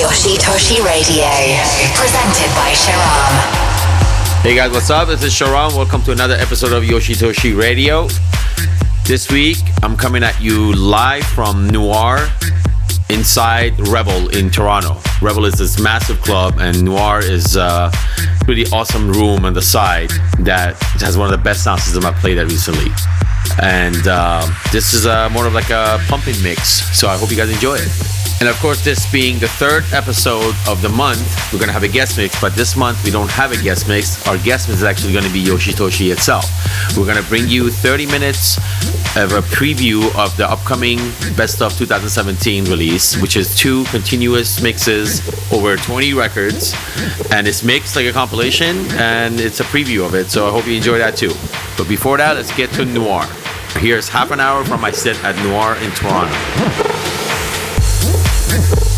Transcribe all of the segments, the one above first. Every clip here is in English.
Yoshitoshi Radio, presented by Sharam. Hey guys, what's up? This is Sharam. Welcome to another episode of Yoshitoshi Radio. This week, I'm coming at you live from Noir inside Rebel in Toronto. Rebel is this massive club, and Noir is a pretty awesome room on the side that has one of the best sound systems I've played at recently. And uh, this is uh, more of like a pumping mix, so I hope you guys enjoy it. And of course, this being the third episode of the month, we're gonna have a guest mix. But this month we don't have a guest mix. Our guest mix is actually gonna be Yoshitoshi itself. We're gonna bring you 30 minutes of a preview of the upcoming Best of 2017 release, which is two continuous mixes over 20 records, and it's mixed like a compilation, and it's a preview of it. So I hope you enjoy that too. But before that, let's get to Noir. Here's half an hour from my set at Noir in Toronto. This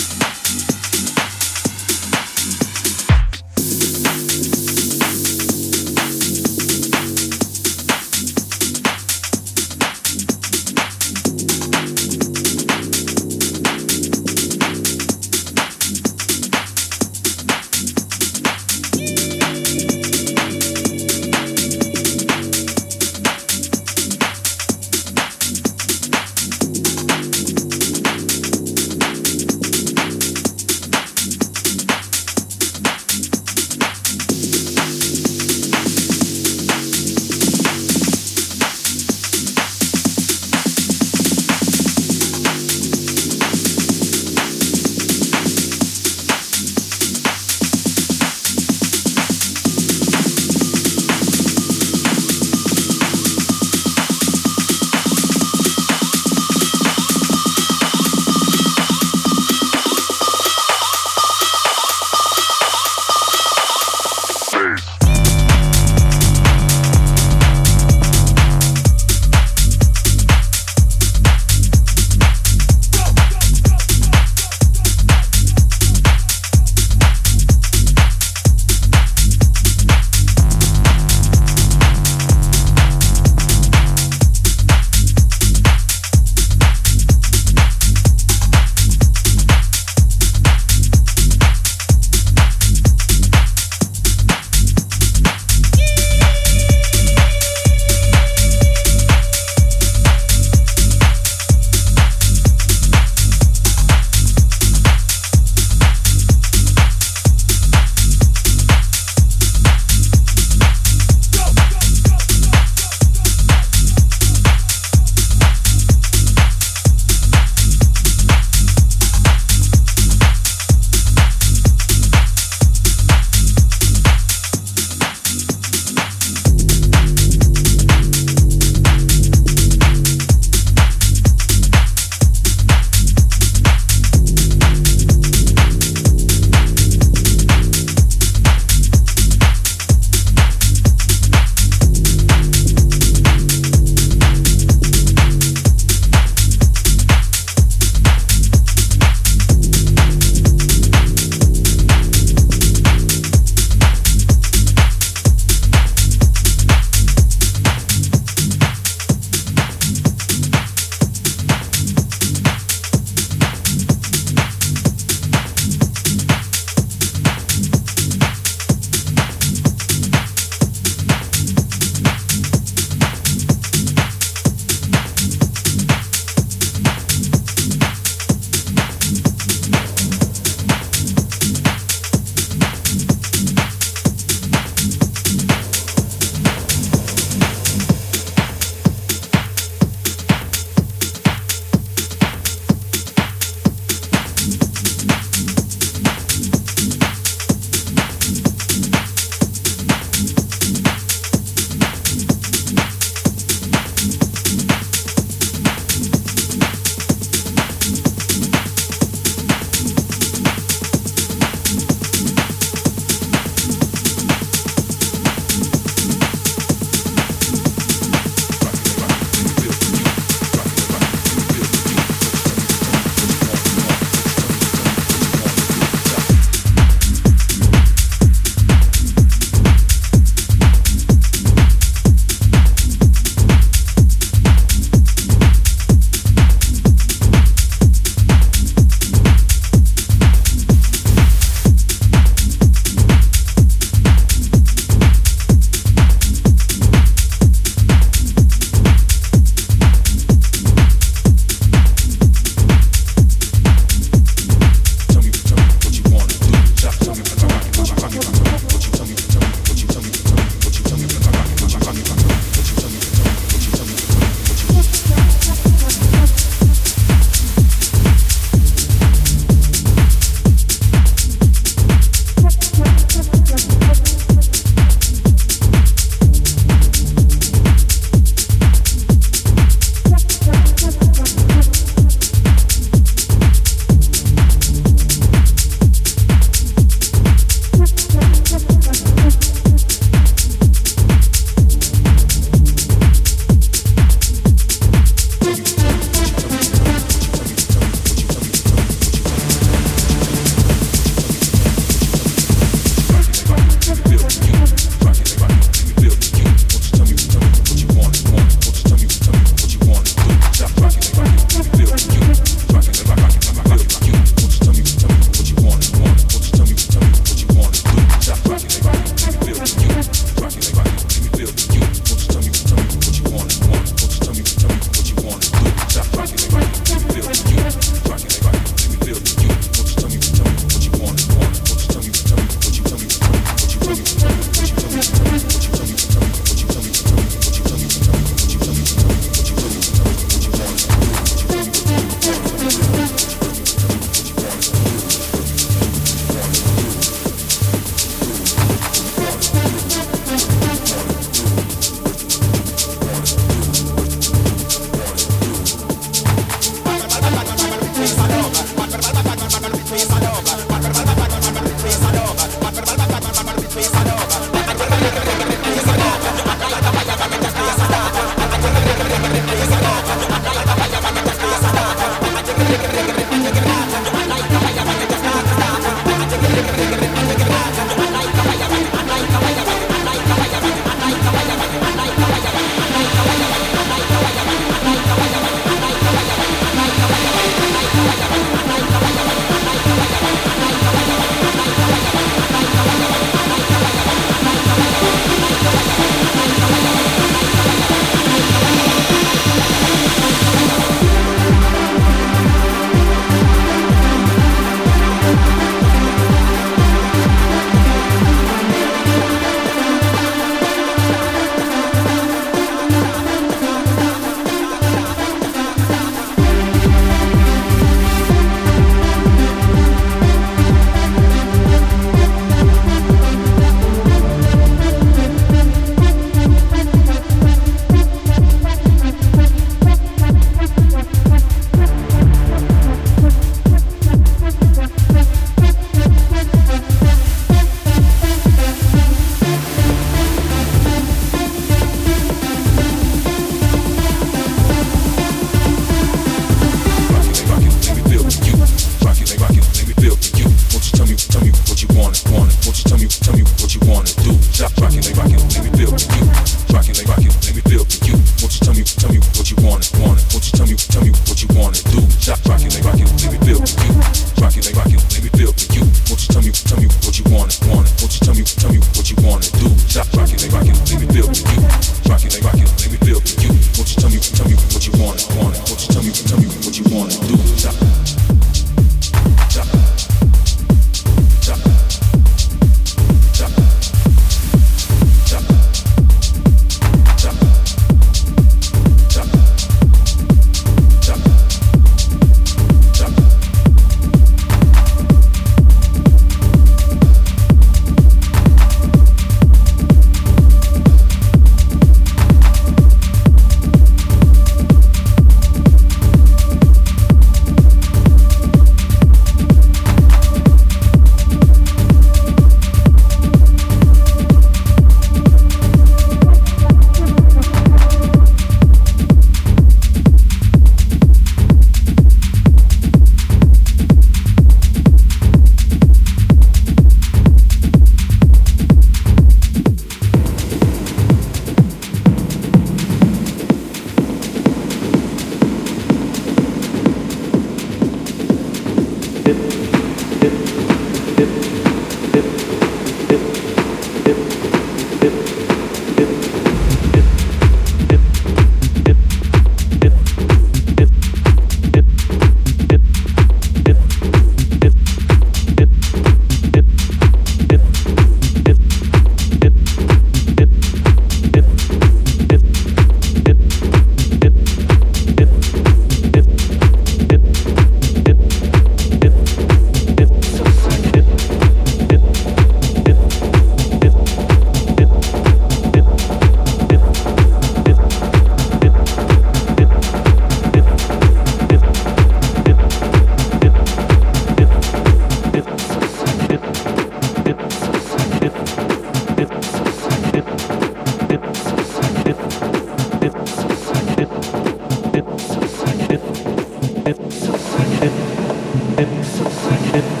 second.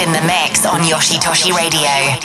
In the mix on Yoshitoshi Radio.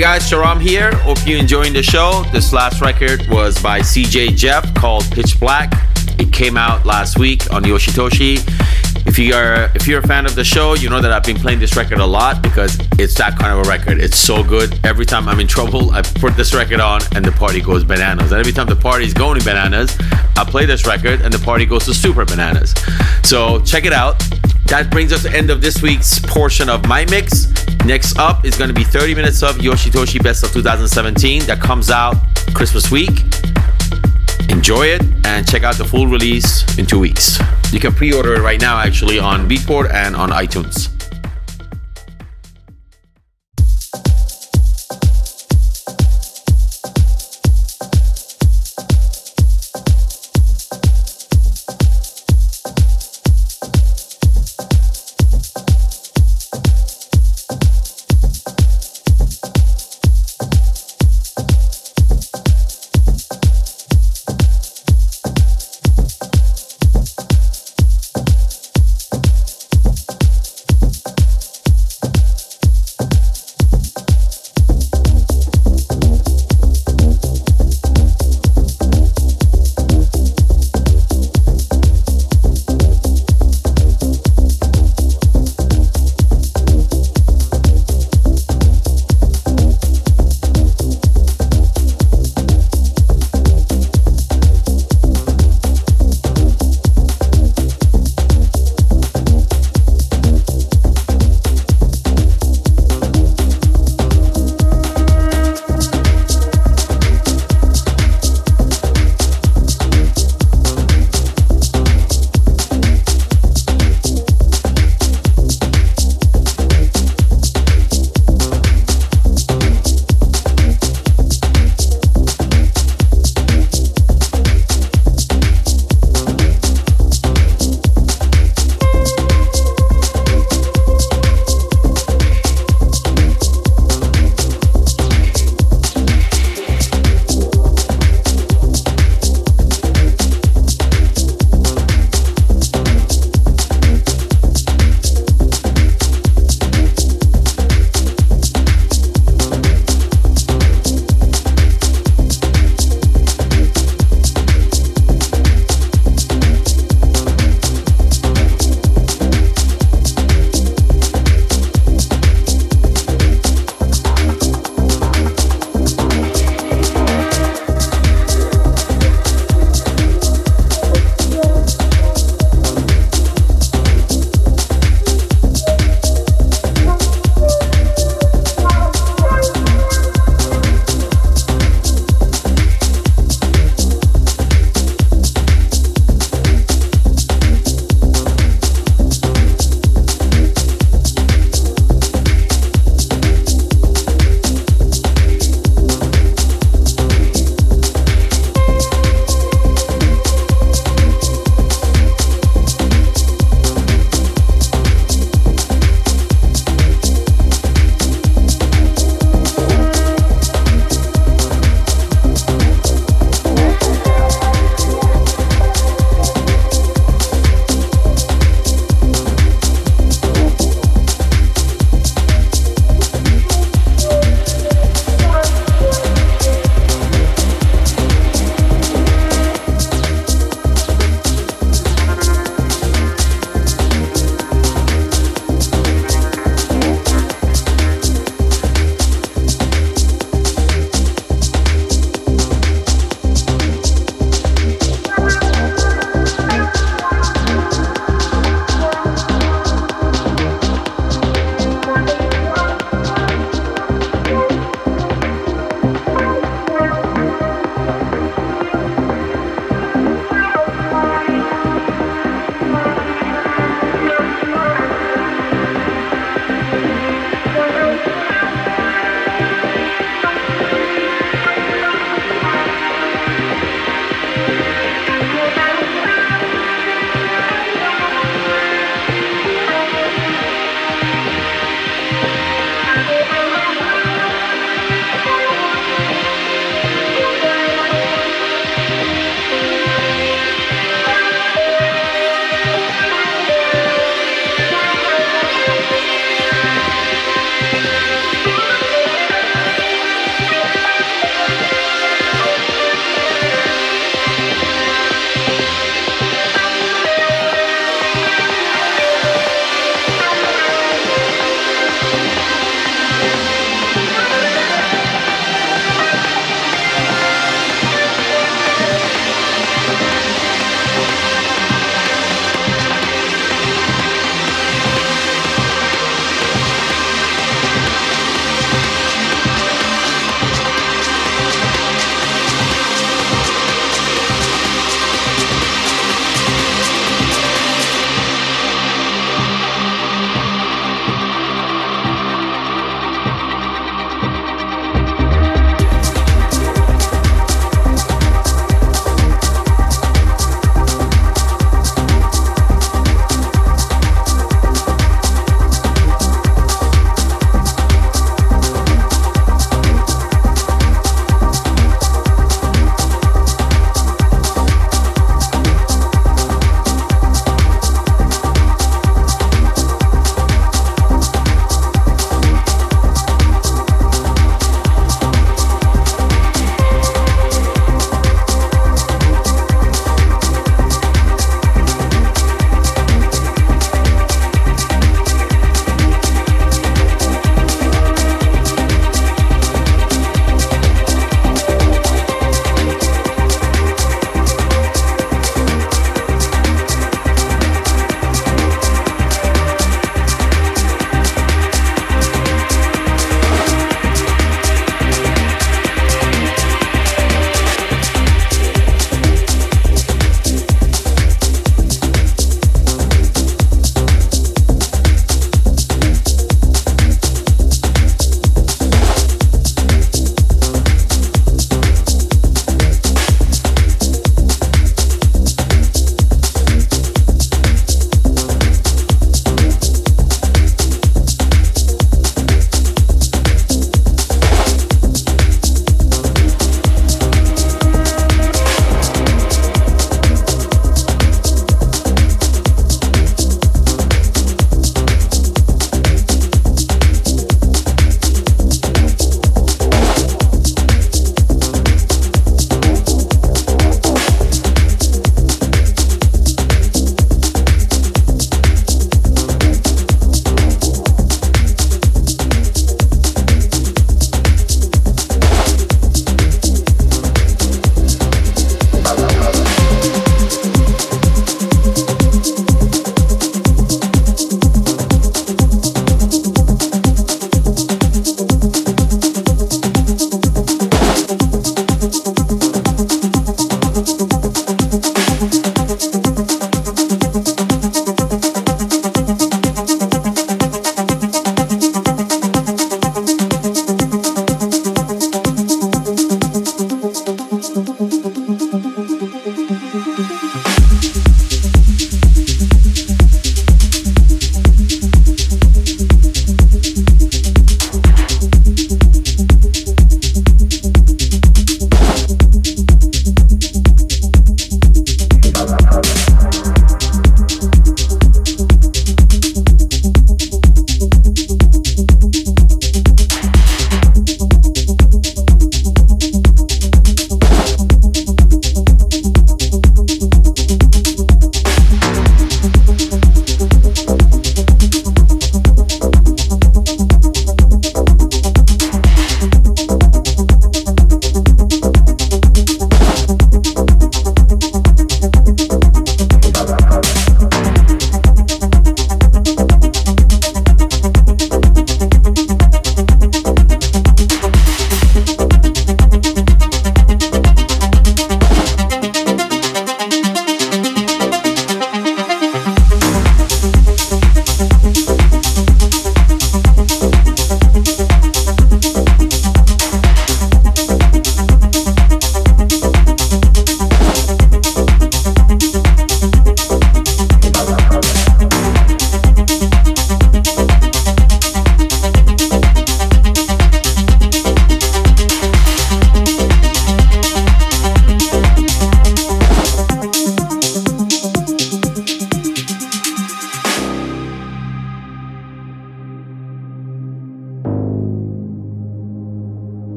Guys, Sharam here. Hope you're enjoying the show. This last record was by CJ Jeff called Pitch Black. It came out last week on Yoshitoshi. If you are if you're a fan of the show, you know that I've been playing this record a lot because it's that kind of a record. It's so good. Every time I'm in trouble, I put this record on and the party goes bananas. And every time the party's going bananas, I play this record and the party goes to super bananas. So check it out. That brings us to the end of this week's portion of my mix. Next up is going to be 30 minutes of Yoshitoshi Best of 2017 that comes out Christmas week. Enjoy it and check out the full release in two weeks. You can pre order it right now, actually, on Beatport and on iTunes.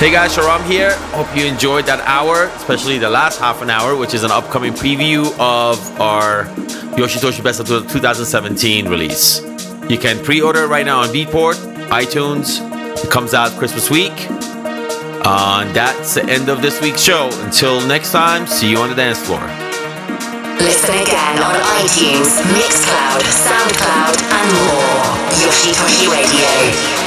Hey guys, Sharam here. Hope you enjoyed that hour, especially the last half an hour, which is an upcoming preview of our Yoshitoshi Best of 2017 release. You can pre-order right now on Beatport, iTunes. It comes out Christmas week. Uh, and that's the end of this week's show. Until next time, see you on the dance floor. Listen again on iTunes, Mixcloud, SoundCloud, and more. Yoshitoshi Radio.